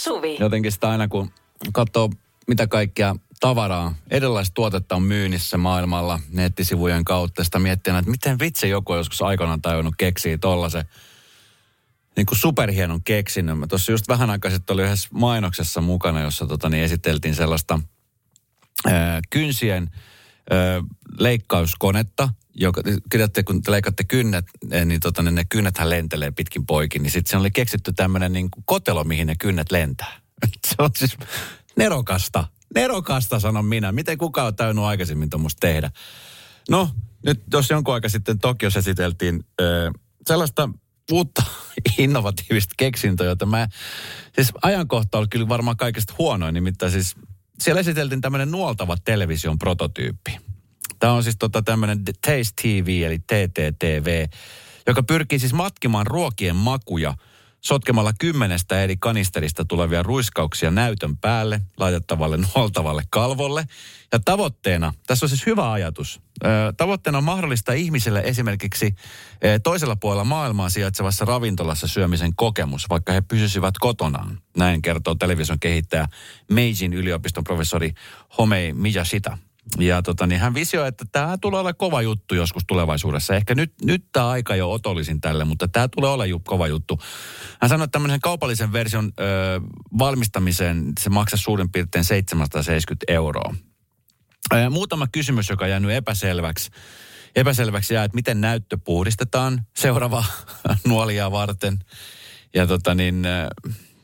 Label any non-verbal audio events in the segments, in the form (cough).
Suvi. Jotenkin sitä aina kun katsoo mitä kaikkea tavaraa, erilaista tuotetta on myynnissä maailmalla nettisivujen kautta. Sitä miettii, että miten vitsi joku joskus aikanaan tajunnut keksiä tollasen niin kuin superhienon keksinnön. Mä tuossa just vähän aikaa sitten oli yhdessä mainoksessa mukana, jossa tota, niin esiteltiin sellaista ää, kynsien leikkauskonetta, joka, tiedätte, kun te leikatte kynnet, eh, niin, tota, niin ne kynnethän lentelee pitkin poikin, niin sitten se oli keksitty tämmöinen niin kotelo, mihin ne kynnet lentää. (laughs) se on siis nerokasta. Nerokasta, sanon minä. Miten kukaan on täynnut aikaisemmin tuommoista tehdä? No, nyt jos jonkun aika sitten Tokiossa esiteltiin ö, sellaista uutta (laughs) innovatiivista keksintöä, jota mä... Siis ajankohta oli kyllä varmaan kaikista huonoin, nimittäin siis siellä esiteltiin tämmöinen nuoltava television prototyyppi. Tämä on siis tota tämmöinen Taste TV, eli TTTV, joka pyrkii siis matkimaan ruokien makuja – sotkemalla kymmenestä eri kanisterista tulevia ruiskauksia näytön päälle laitettavalle nuoltavalle kalvolle. Ja tavoitteena, tässä on siis hyvä ajatus, tavoitteena on mahdollista ihmisille esimerkiksi toisella puolella maailmaa sijaitsevassa ravintolassa syömisen kokemus, vaikka he pysyisivät kotonaan. Näin kertoo television kehittäjä Meijin yliopiston professori Homei Miyashita. Ja tota, niin hän visioi, että tämä tulee olla kova juttu joskus tulevaisuudessa. Ehkä nyt, nyt tämä aika jo otollisin tälle, mutta tämä tulee olla ju, kova juttu. Hän sanoi, että tämmöisen kaupallisen version ö, valmistamiseen se maksaa suurin piirtein 770 euroa. Ö, muutama kysymys, joka on jäänyt epäselväksi. Epäselväksi jää, että miten näyttö puhdistetaan seuraava (laughs) nuolia varten. Ja tota niin,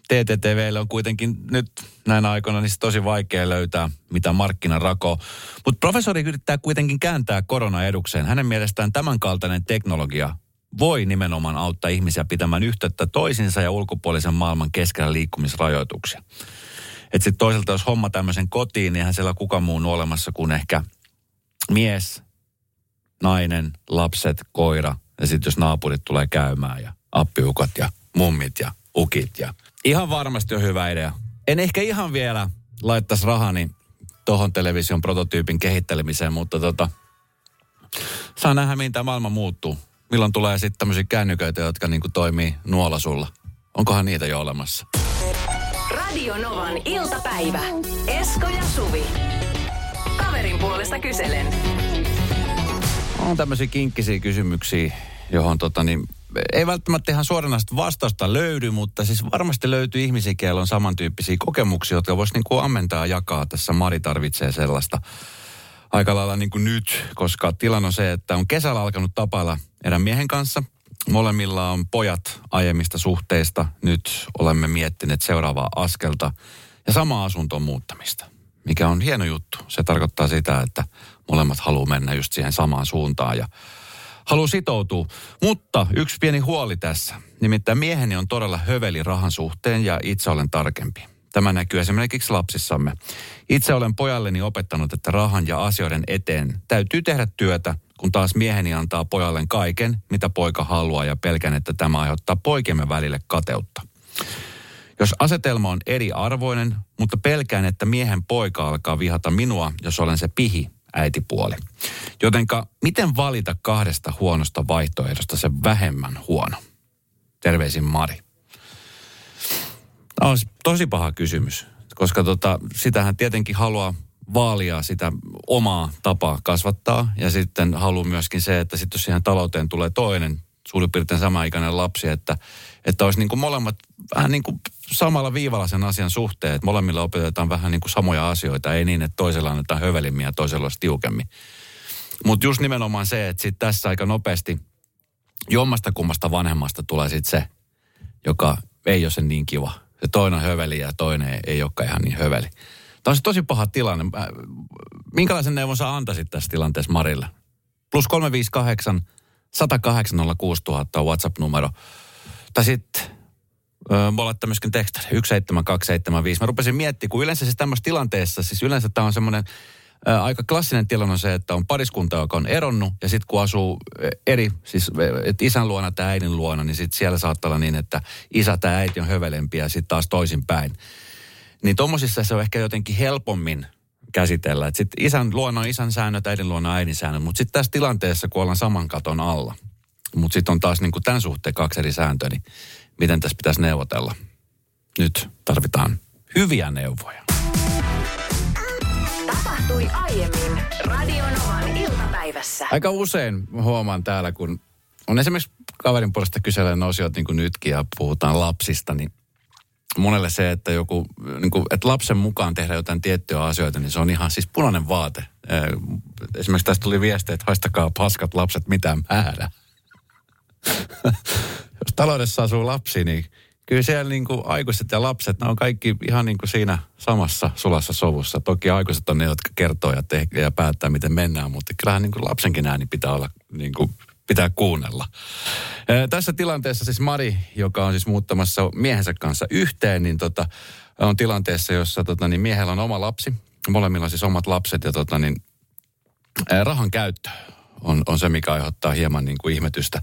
TTTVlle on kuitenkin nyt näinä aikoina niin tosi vaikea löytää mitä markkinarako. Mutta professori yrittää kuitenkin kääntää korona edukseen. Hänen mielestään tämänkaltainen teknologia voi nimenomaan auttaa ihmisiä pitämään yhteyttä toisinsa ja ulkopuolisen maailman keskellä liikkumisrajoituksia. Että sitten toisaalta jos homma tämmöisen kotiin, niin eihän siellä kuka muu olemassa kuin ehkä mies, nainen, lapset, koira ja sitten jos naapurit tulee käymään ja appiukat ja mummit ja ukit ja Ihan varmasti on hyvä idea. En ehkä ihan vielä laittaisi rahani tuohon television prototyypin kehittelemiseen, mutta tota, saa nähdä, mihin tämä maailma muuttuu. Milloin tulee sitten tämmöisiä kännyköitä, jotka niinku toimii nuolasulla. Onkohan niitä jo olemassa? Radio Novan iltapäivä. Esko ja Suvi. Kaverin puolesta kyselen. On tämmöisiä kinkkisiä kysymyksiä, johon tota, niin ei välttämättä ihan suoranaista vastausta löydy, mutta siis varmasti löytyy ihmisiä, joilla on samantyyppisiä kokemuksia, jotka voisi niin kuin ammentaa ja jakaa. Tässä Mari tarvitsee sellaista aika lailla niin kuin nyt, koska tilanne on se, että on kesällä alkanut tapailla erään miehen kanssa. Molemmilla on pojat aiemmista suhteista. Nyt olemme miettineet seuraavaa askelta ja sama asunton muuttamista, mikä on hieno juttu. Se tarkoittaa sitä, että molemmat haluaa mennä just siihen samaan suuntaan ja haluaa sitoutua. Mutta yksi pieni huoli tässä. Nimittäin mieheni on todella höveli rahan suhteen ja itse olen tarkempi. Tämä näkyy esimerkiksi lapsissamme. Itse olen pojalleni opettanut, että rahan ja asioiden eteen täytyy tehdä työtä, kun taas mieheni antaa pojalleen kaiken, mitä poika haluaa ja pelkän, että tämä aiheuttaa poikemme välille kateutta. Jos asetelma on eriarvoinen, mutta pelkään, että miehen poika alkaa vihata minua, jos olen se pihi, äitipuoli. Jotenka miten valita kahdesta huonosta vaihtoehdosta se vähemmän huono? Terveisin Mari. Tämä on tosi paha kysymys, koska tota, sitähän tietenkin haluaa vaalia sitä omaa tapaa kasvattaa. Ja sitten haluaa myöskin se, että sitten jos siihen talouteen tulee toinen suurin piirtein sama-ikäinen lapsi, että, että olisi niin kuin molemmat vähän niin kuin samalla viivalla sen asian suhteen, että molemmilla opetetaan vähän niin kuin samoja asioita, ei niin, että toisella annetaan hövelimmin ja toisella olisi tiukemmin. Mutta just nimenomaan se, että sitten tässä aika nopeasti jommasta kummasta vanhemmasta tulee sitten se, joka ei ole sen niin kiva. Se toinen on höveli ja toinen ei olekaan ihan niin höveli. Tämä on se tosi paha tilanne. Minkälaisen neuvon sä antaisit tässä tilanteessa Marille? Plus 358 108 6000 on WhatsApp-numero. Tai sitten voi laittaa myöskin tekstari 17275. Mä rupesin miettimään, kun yleensä siis tämmöisessä tilanteessa, siis yleensä tämä on semmoinen aika klassinen tilanne on se, että on pariskunta, joka on eronnut ja sitten kun asuu eri, siis että isän luona tai äidin luona, niin sitten siellä saattaa olla niin, että isä tai äiti on hövelempi ja sitten taas toisinpäin. Niin tuommoisissa se on ehkä jotenkin helpommin käsitellä. Sitten isän luona on isän säännöt, äidin luona on äidin säännöt. Mutta sitten tässä tilanteessa, kun ollaan saman katon alla, mutta sitten on taas niin tämän suhteen kaksi eri sääntöä, niin miten tässä pitäisi neuvotella? nyt tarvitaan hyviä neuvoja. Tapahtui aiemmin Radionovan iltapäivässä. Aika usein huomaan täällä, kun on esimerkiksi kaverin puolesta kyselen osiot niin kuin nytkin ja puhutaan lapsista, niin monelle se, että joku, niin kuin, että lapsen mukaan tehdä jotain tiettyjä asioita, niin se on ihan siis punainen vaate. Esimerkiksi tästä tuli viesti, että haistakaa paskat lapset mitään määrä. Jos taloudessa asuu lapsi, niin kyllä siellä niin kuin aikuiset ja lapset, ne on kaikki ihan niin kuin siinä samassa sulassa sovussa. Toki aikuiset on ne, jotka kertoo ja, te- ja päättää, miten mennään, mutta kyllähän niin kuin lapsenkin ääni pitää olla, niin kuin, pitää kuunnella. Ee, tässä tilanteessa siis Mari, joka on siis muuttamassa miehensä kanssa yhteen, niin tota, on tilanteessa, jossa tota, niin miehellä on oma lapsi. Molemmilla on siis omat lapset ja tota, niin, rahan käyttö on, on se, mikä aiheuttaa hieman niin kuin ihmetystä.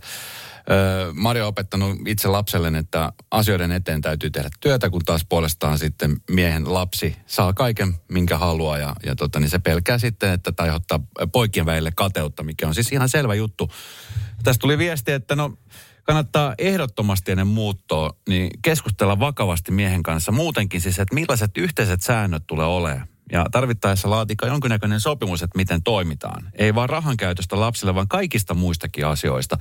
Mario on opettanut itse lapselle, että asioiden eteen täytyy tehdä työtä, kun taas puolestaan sitten miehen lapsi saa kaiken, minkä haluaa. Ja, ja tota, niin se pelkää sitten, että tai aiheuttaa poikien välille kateutta, mikä on siis ihan selvä juttu. Tästä tuli viesti, että no kannattaa ehdottomasti ennen muuttoa niin keskustella vakavasti miehen kanssa muutenkin siis, että millaiset yhteiset säännöt tulee olemaan ja tarvittaessa laatika jonkinnäköinen sopimus, että miten toimitaan. Ei vaan rahan käytöstä lapsille, vaan kaikista muistakin asioista.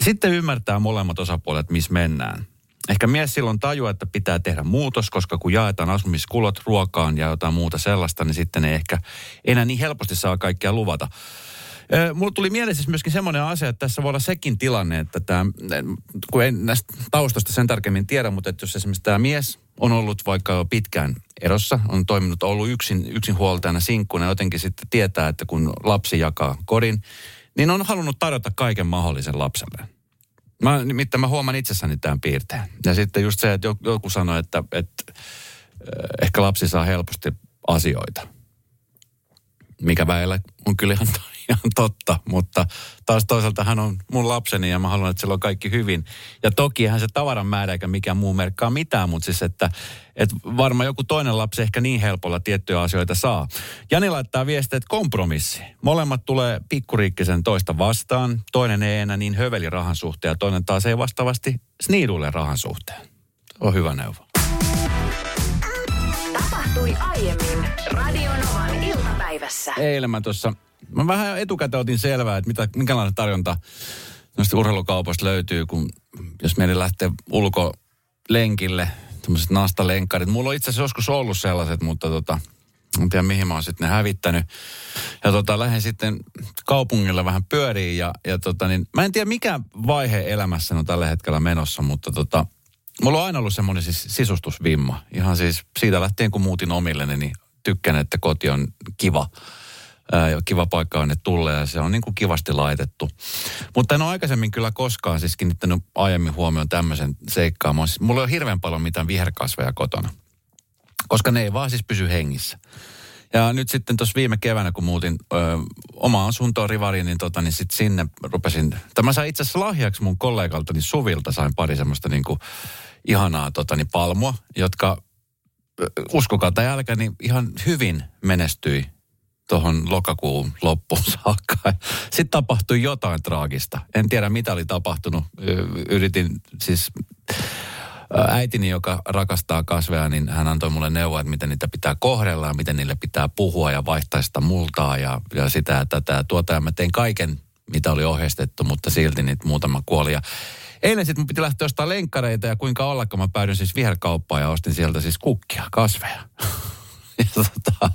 Sitten ymmärtää molemmat osapuolet, missä mennään. Ehkä mies silloin tajuaa, että pitää tehdä muutos, koska kun jaetaan asumiskulot ruokaan ja jotain muuta sellaista, niin sitten ei ehkä enää niin helposti saa kaikkea luvata. Mulla tuli mieleen siis myöskin semmoinen asia, että tässä voi olla sekin tilanne, että tämä, kun en näistä taustasta sen tarkemmin tiedä, mutta että jos esimerkiksi tämä mies on ollut vaikka jo pitkään erossa, on toiminut, ollut yksin, yksinhuoltajana sinkkuna, jotenkin sitten tietää, että kun lapsi jakaa kodin, niin on halunnut tarjota kaiken mahdollisen lapselle. Mä, nimittäin mä huomaan itsessäni tämän piirteen. Ja sitten just se, että joku sanoi, että, että ehkä lapsi saa helposti asioita. Mikä väillä on kyllä ihan ihan totta, mutta taas toisaalta hän on mun lapseni ja mä haluan, että sillä on kaikki hyvin. Ja toki hän se tavaran määrä eikä mikään muu merkkaa mitään, mutta siis että, että varmaan joku toinen lapsi ehkä niin helpolla tiettyjä asioita saa. Jani laittaa viestiä, että kompromissi. Molemmat tulee pikkuriikkisen toista vastaan. Toinen ei enää niin höveli rahan suhteen ja toinen taas ei vastaavasti sniidulle rahan suhteen. On hyvä neuvo. Tapahtui aiemmin Radionovan iltapäivässä. Eilen mä tuossa Mä vähän etukäteen otin selvää, että mitä, minkälainen tarjonta noista urheilukaupoista löytyy, kun jos meidän lähtee ulkolenkille, tämmöiset nastalenkkarit. Mulla on itse asiassa joskus ollut sellaiset, mutta tota, en tiedä mihin mä oon sitten ne hävittänyt. Ja tota, lähden sitten kaupungilla vähän pyöriin ja, ja tota, niin, mä en tiedä mikä vaihe elämässä on tällä hetkellä menossa, mutta tota, mulla on aina ollut semmoinen siis sisustusvimma. Ihan siis siitä lähtien kun muutin omille, niin tykkään, että koti on kiva ja kiva paikka on, että tulee ja se on niin kuin kivasti laitettu. Mutta en ole aikaisemmin kyllä koskaan siis kiinnittänyt aiemmin huomioon tämmöisen seikkaan. Mulla ei ole hirveän paljon mitään viherkasveja kotona, koska ne ei vaan siis pysy hengissä. Ja nyt sitten tuossa viime keväänä, kun muutin ö, omaa asuntoa Rivariin, niin, tota, niin sitten sinne rupesin, tämä sai itse asiassa lahjaksi mun kollegaltani Suvilta, sain pari semmoista niin kuin ihanaa tota, niin palmua, jotka uskokaa tai älkää, niin ihan hyvin menestyi tuohon lokakuun loppuun (laughs) saakka. Sitten tapahtui jotain traagista. En tiedä, mitä oli tapahtunut. Yritin siis äitini, joka rakastaa kasveja, niin hän antoi mulle neuvoa, että miten niitä pitää kohdella ja miten niille pitää puhua ja vaihtaa sitä multaa ja, ja sitä ja tätä. Tuota, ja mä tein kaiken, mitä oli ohjeistettu, mutta silti niitä muutama kuoli. Ja eilen sitten mun piti lähteä ostamaan lenkkareita ja kuinka ollakaan mä päädyin siis viherkauppaan ja ostin sieltä siis kukkia, kasveja. (laughs) ja tota,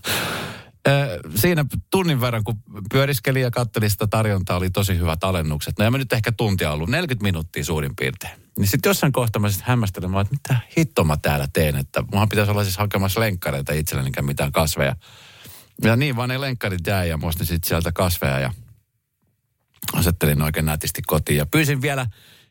siinä tunnin verran, kun pyöriskeli ja katteli sitä tarjontaa, oli tosi hyvät alennukset. No ja mä nyt ehkä tuntia ollut, 40 minuuttia suurin piirtein. Niin sitten jossain kohtaa mä sitten hämmästelen, että mitä hitto mä täällä teen, että muhan pitäisi olla siis hakemassa lenkkareita itselleni, enkä mitään kasveja. Ja niin vaan ne lenkkarit jäi ja mä sitten sieltä kasveja ja asettelin oikein nätisti kotiin. Ja pyysin vielä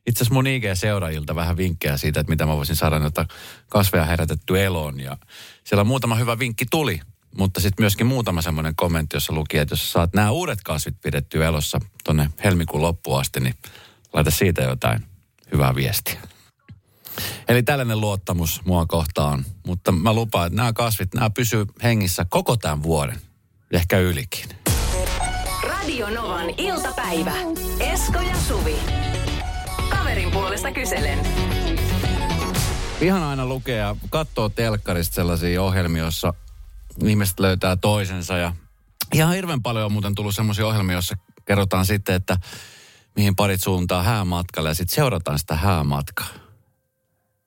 itse asiassa mun IG-seuraajilta vähän vinkkejä siitä, että mitä mä voisin saada noita kasveja herätetty eloon. Ja siellä muutama hyvä vinkki tuli. Mutta sitten myöskin muutama semmoinen kommentti, jossa luki, että jos saat nämä uudet kasvit pidetty elossa tuonne helmikuun loppuun asti, niin laita siitä jotain hyvää viestiä. Eli tällainen luottamus mua kohtaan. Mutta mä lupaan, että nämä kasvit, nämä pysyy hengissä koko tämän vuoden. Ehkä ylikin. Radio Novan iltapäivä. Esko ja Suvi. Kaverin puolesta kyselen. Ihan aina lukee ja katsoo telkkarista sellaisia ohjelmia, joissa ihmiset löytää toisensa. Ja ihan hirveän paljon on muuten tullut sellaisia ohjelmia, joissa kerrotaan sitten, että mihin parit suuntaa häämatkalle ja sitten seurataan sitä häämatkaa.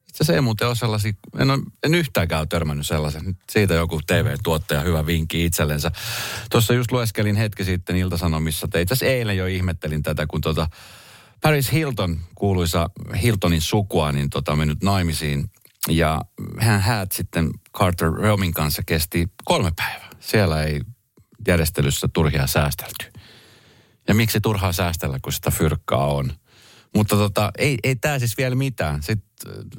Itse asiassa ei muuten ole sellaisia, en, ole, en yhtäänkään törmännyt sellaisen. Siitä joku TV-tuottaja hyvä vinkki itsellensä. Tuossa just lueskelin hetki sitten Iltasanomissa, että itse asiassa eilen jo ihmettelin tätä, kun tota Paris Hilton, kuuluisa Hiltonin sukua, niin tota, mennyt naimisiin. Ja hän häät sitten Carter Romin kanssa kesti kolme päivää. Siellä ei järjestelyssä turhia säästelty. Ja miksi turhaa säästellä, kun sitä fyrkkaa on. Mutta tota, ei, ei tämä siis vielä mitään. Sitten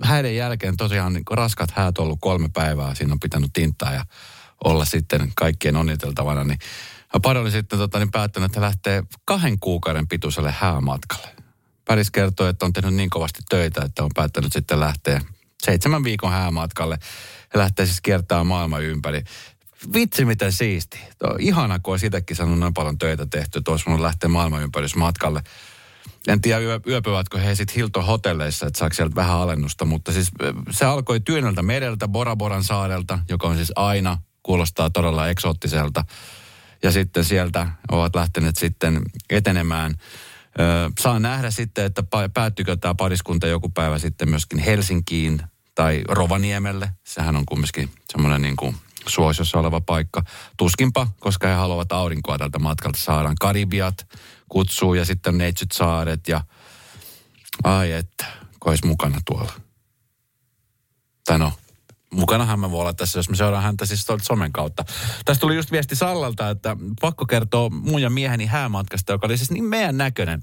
häiden jälkeen tosiaan niin raskat häät ollut kolme päivää. Siinä on pitänyt tintaa ja olla sitten kaikkien onniteltavana. Niin pari oli sitten tota, niin päättänyt, että lähtee kahden kuukauden pituiselle häämatkalle. Paris kertoi, että on tehnyt niin kovasti töitä, että on päättänyt sitten lähteä seitsemän viikon häämatkalle. Ja lähtee siis kiertämään maailman ympäri. Vitsi miten siisti. Tuo ihana, kun on sitäkin saanut noin paljon töitä tehty, että olisi voinut lähteä maailman matkalle. En tiedä yö, yöpyvätkö he sitten Hilton hotelleissa, että saako sieltä vähän alennusta, mutta siis se alkoi Tyyneltä mereltä, Bora Boran saarelta, joka on siis aina, kuulostaa todella eksoottiselta. Ja sitten sieltä ovat lähteneet sitten etenemään. Saa nähdä sitten, että päättyykö tämä pariskunta joku päivä sitten myöskin Helsinkiin tai Rovaniemelle. Sehän on kumminkin semmoinen niin kuin suosiossa oleva paikka. Tuskinpa, koska he haluavat aurinkoa tältä matkalta saadaan. Karibiat kutsuu ja sitten Neitsyt saaret ja ai että, kois mukana tuolla. Tai no, mukanahan mä voi olla tässä, jos me seuraan häntä siis somen kautta. Tästä tuli just viesti Sallalta, että pakko kertoa mun ja mieheni häämatkasta, joka oli siis niin meidän näköinen.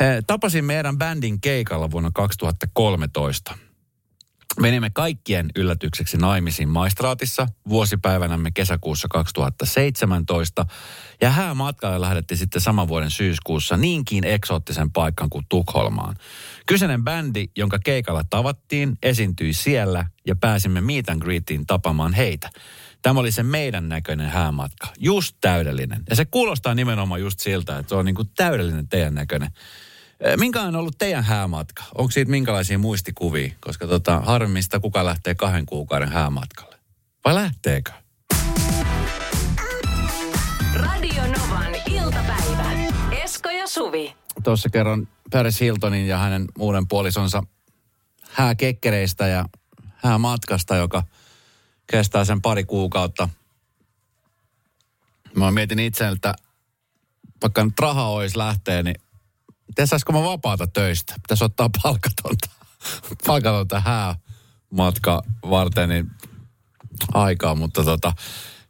He, tapasin meidän bändin keikalla vuonna 2013. Menimme kaikkien yllätykseksi naimisiin maistraatissa vuosipäivänämme kesäkuussa 2017. Ja häämatkalle lähdettiin sitten saman vuoden syyskuussa niinkin eksoottisen paikkaan kuin Tukholmaan. Kyseinen bändi, jonka keikalla tavattiin, esiintyi siellä ja pääsimme meet and greetiin tapamaan heitä. Tämä oli se meidän näköinen häämatka. Just täydellinen. Ja se kuulostaa nimenomaan just siltä, että se on niin kuin täydellinen teidän näköinen. Minkä on ollut teidän häämatka? Onko siitä minkälaisia muistikuvia? Koska tota, harmista kuka lähtee kahden kuukauden häämatkalle. Vai lähteekö? Radio Novan iltapäivä. Esko ja Suvi. Tuossa kerron Paris Hiltonin ja hänen uuden puolisonsa hääkekkereistä ja häämatkasta, joka kestää sen pari kuukautta. Mä mietin itse, että vaikka nyt raha olisi lähteä, niin miten saisiko mä vapaata töistä? Pitäisi ottaa palkatonta, (laughs) palkatonta häämatka varten niin aikaa, mutta tota,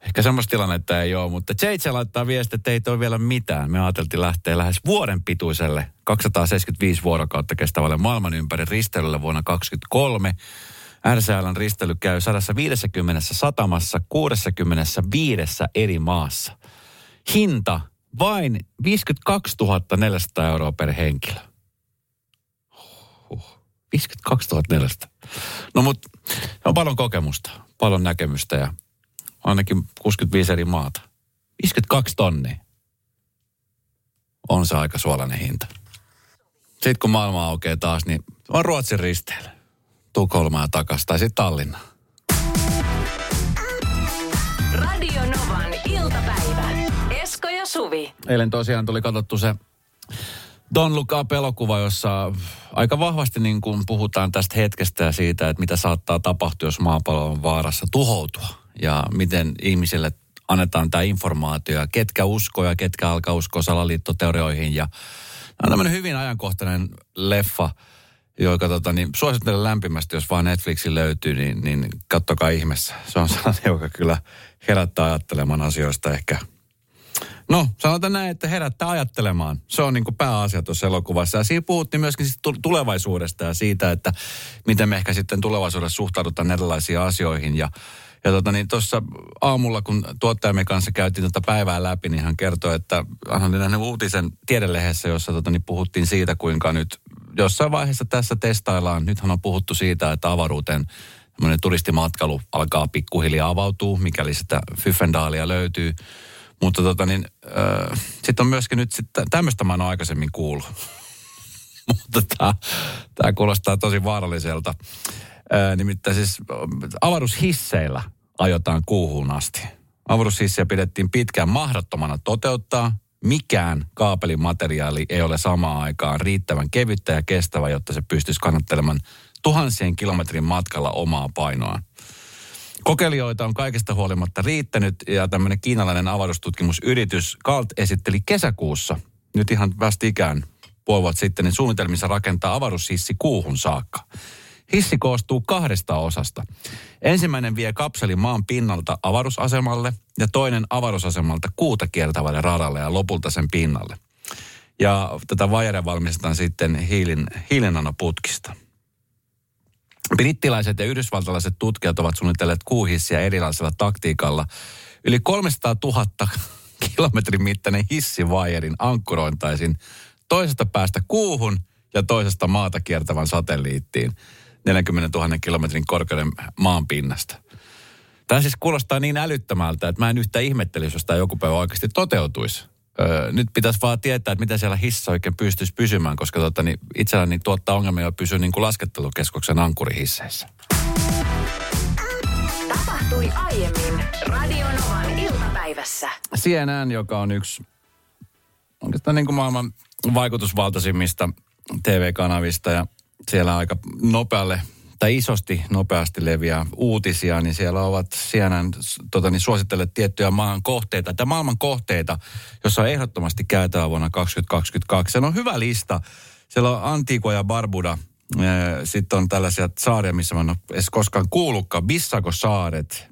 ehkä semmoista tilannetta ei ole. Mutta JJ laittaa viestiä, että ei ole vielä mitään. Me ajateltiin lähteä lähes vuoden pituiselle 275 vuorokautta kestävälle maailman ympäri risteilylle vuonna 2023. RCLn ristely käy 150 satamassa 65 eri maassa. Hinta vain 52 400 euroa per henkilö. Huh, 52 400. No mutta on paljon kokemusta, paljon näkemystä ja ainakin 65 eri maata. 52 tonnia on se aika suolainen hinta. Sitten kun maailma aukeaa taas, niin on Ruotsin risteillä. Tukholmaa takaisin tai sitten Tallinna. Radio Novan iltapäivä. Suvi. Eilen tosiaan tuli katsottu se Don Look Up-elokuva, jossa aika vahvasti niin kuin puhutaan tästä hetkestä ja siitä, että mitä saattaa tapahtua, jos maapallo on vaarassa tuhoutua. Ja miten ihmisille annetaan tämä informaatio ja ketkä uskoo ja ketkä alkaa uskoa salaliittoteorioihin. Ja tämä on tämmöinen hyvin ajankohtainen leffa, joka tota, niin suosittelen lämpimästi, jos vaan Netflixin löytyy, niin, niin kattokaa ihmeessä. Se on sellainen, (laughs) joka kyllä herättää ajattelemaan asioista ehkä – No, sanotaan näin, että herättää ajattelemaan. Se on niin kuin pääasia tuossa elokuvassa. Ja siinä puhuttiin myöskin tulevaisuudesta ja siitä, että miten me ehkä sitten tulevaisuudessa suhtaudutaan erilaisiin asioihin. Ja, ja tota niin, tuossa aamulla, kun tuottajamme kanssa käytiin tätä päivää läpi, niin hän kertoi, että hän oli nähnyt uutisen tiedelehdessä, jossa tota niin, puhuttiin siitä, kuinka nyt jossain vaiheessa tässä testaillaan. Nythän on puhuttu siitä, että avaruuteen turistimatkailu alkaa pikkuhiljaa avautua, mikäli sitä Fyffendaalia löytyy. Mutta tota niin, äh, sitten on myöskin nyt sitten, tämmöistä mä oon aikaisemmin kuullut. (laughs) Mutta tämä kuulostaa tosi vaaralliselta. Ää, nimittäin siis avaruushisseillä ajotaan kuuhun asti. Avaruushissejä pidettiin pitkään mahdottomana toteuttaa. Mikään kaapelimateriaali ei ole samaan aikaan riittävän kevyttä ja kestävä, jotta se pystyisi kannattelemaan tuhansien kilometrin matkalla omaa painoaan. Kokeilijoita on kaikesta huolimatta riittänyt ja tämmöinen kiinalainen avaruustutkimusyritys Kalt esitteli kesäkuussa, nyt ihan ikään puoli vuotta sitten, niin suunnitelmissa rakentaa avaruushissi kuuhun saakka. Hissi koostuu kahdesta osasta. Ensimmäinen vie kapselin maan pinnalta avaruusasemalle ja toinen avaruusasemalta kuuta kiertävälle radalle ja lopulta sen pinnalle. Ja tätä vajere valmistetaan sitten hiilin, hiilinanoputkista. Brittiläiset ja yhdysvaltalaiset tutkijat ovat suunnitelleet kuuhissiä erilaisella taktiikalla. Yli 300 000 kilometrin mittainen hissivajerin ankkurointaisin toisesta päästä kuuhun ja toisesta maata kiertävän satelliittiin 40 000 kilometrin korkeuden maan pinnasta. Tämä siis kuulostaa niin älyttömältä, että mä en yhtään ihmettelisi, jos tämä joku päivä oikeasti toteutuisi. Öö, nyt pitäisi vaan tietää, että miten siellä hissassa oikein pystyisi pysymään, koska tota, niin itselläni tuottaa ongelmia pysyä niin kuin laskettelukeskuksen ankkurihisseissä. Tapahtui aiemmin Radionovan iltapäivässä. CNN, joka on yksi oikeastaan niin kuin maailman vaikutusvaltaisimmista TV-kanavista ja siellä aika nopealle tai isosti nopeasti leviää uutisia, niin siellä ovat CNN tota, niin suositelleet tiettyjä maan kohteita, että maailman kohteita, jossa on ehdottomasti käytävä vuonna 2022. Se on hyvä lista. Siellä on Antigua ja Barbuda, sitten on tällaisia saaria, missä mä en ole edes koskaan kuullutkaan, Bissago-saaret.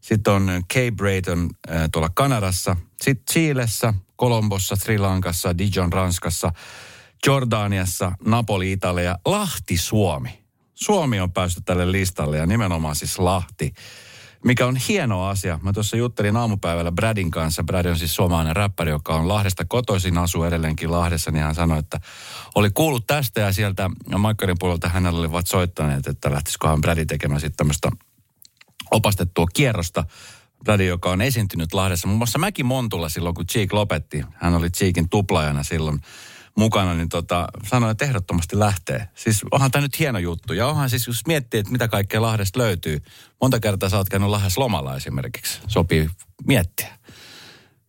Sitten on Cape Breton tuolla Kanadassa, sitten Chiilessä, Kolombossa, Sri Lankassa, Dijon Ranskassa, Jordaniassa, Napoli, Italia, Lahti, Suomi. Suomi on päässyt tälle listalle ja nimenomaan siis Lahti, mikä on hieno asia. Mä tuossa juttelin aamupäivällä Bradin kanssa. Brad on siis suomalainen räppäri, joka on Lahdesta kotoisin, asuu edelleenkin Lahdessa, niin hän sanoi, että oli kuullut tästä ja sieltä Maikkarin puolelta hänellä olivat soittaneet, että lähtisikö Bradi tekemään sitten tämmöistä opastettua kierrosta. Brady, joka on esiintynyt Lahdessa. Muun muassa Mäki Montulla silloin, kun Cheek lopetti. Hän oli Cheekin tuplajana silloin mukana, niin tota, sanoin, että ehdottomasti lähtee. Siis onhan tämä nyt hieno juttu. Ja onhan siis, jos miettii, että mitä kaikkea Lahdesta löytyy. Monta kertaa sä oot käynyt Lahdessa lomalla esimerkiksi. Sopii miettiä.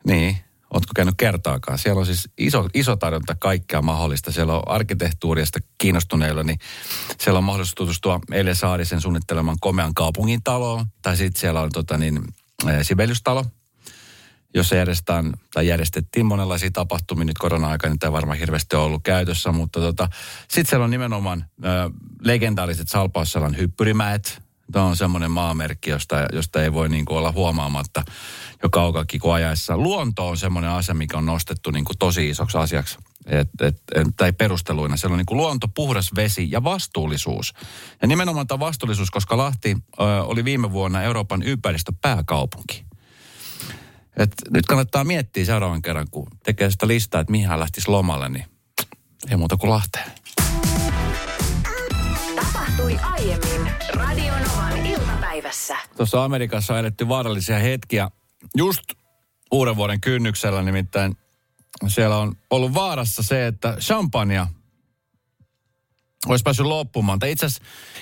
Niin, ootko käynyt kertaakaan. Siellä on siis iso, iso tarjonta kaikkea mahdollista. Siellä on arkkitehtuurista kiinnostuneilla, niin siellä on mahdollisuus tutustua Eile Saarisen suunnitteleman komean kaupungin taloon. Tai sitten siellä on tota niin, Sibeliustalo, jossa järjestetään, tai järjestettiin monenlaisia tapahtumia. Nyt korona-aikana tämä varmaan hirveästi ollut käytössä, mutta tota, sitten siellä on nimenomaan ö, legendaariset Salpausselän hyppyrimäet. Tämä on semmoinen maamerkki, josta, josta ei voi niin kuin olla huomaamatta jo kaukakin kuin ajaessa. Luonto on semmoinen asia, mikä on nostettu niin kuin tosi isoksi asiaksi. Et, et, tai perusteluina. Siellä on niin kuin luonto, puhdas vesi ja vastuullisuus. Ja nimenomaan tämä vastuullisuus, koska Lahti ö, oli viime vuonna Euroopan ympäristöpääkaupunki. Et nyt kannattaa miettiä seuraavan kerran, kun tekee sitä listaa, että mihin hän lähtisi lomalle, niin ei muuta kuin Lahteen. Tapahtui aiemmin Radionovan iltapäivässä. Tuossa Amerikassa on eletty vaarallisia hetkiä just uuden vuoden kynnyksellä, nimittäin siellä on ollut vaarassa se, että champagnea olisi päässyt loppumaan. Tai itse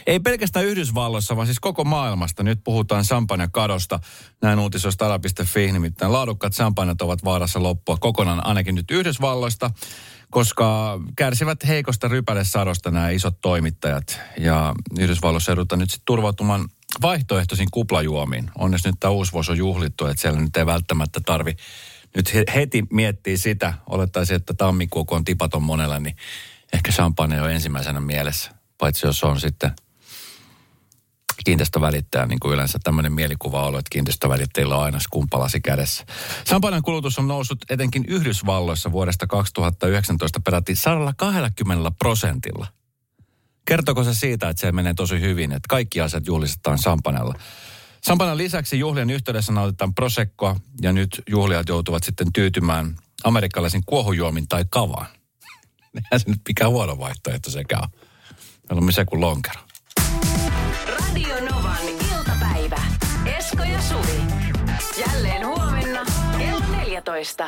ei pelkästään Yhdysvalloissa, vaan siis koko maailmasta. Nyt puhutaan champagne-kadosta. Näin uutisoista ala.fi, nimittäin laadukkaat champagnet ovat vaarassa loppua kokonaan ainakin nyt Yhdysvalloista, koska kärsivät heikosta rypälesadosta nämä isot toimittajat. Ja Yhdysvalloissa joudutaan nyt sitten turvautumaan vaihtoehtoisiin kuplajuomiin. Onneksi nyt tämä uusi vuosi on juhlittu, että siellä nyt ei välttämättä tarvi nyt heti miettiä sitä, olettaisiin, että tammikuu on tipaton monella, niin ehkä champagne on ensimmäisenä mielessä, paitsi jos on sitten kiinteistövälittäjä, niin kuin yleensä tämmöinen mielikuva on, että kiinteistövälittäjillä on aina skumpalasi kädessä. Champagnen kulutus on noussut etenkin Yhdysvalloissa vuodesta 2019 peräti 120 prosentilla. Kertoko se siitä, että se menee tosi hyvin, että kaikki asiat juhlistetaan champanella? Champagnen lisäksi juhlien yhteydessä nautitaan prosekkoa ja nyt juhlijat joutuvat sitten tyytymään amerikkalaisen kuohujuomin tai kavaan. Eihän se nyt mikään huono vaihtoehto sekään on. Meillä on se kuin lonkero. Radio Novan iltapäivä. Esko ja Suvi. Jälleen huomenna kello 14.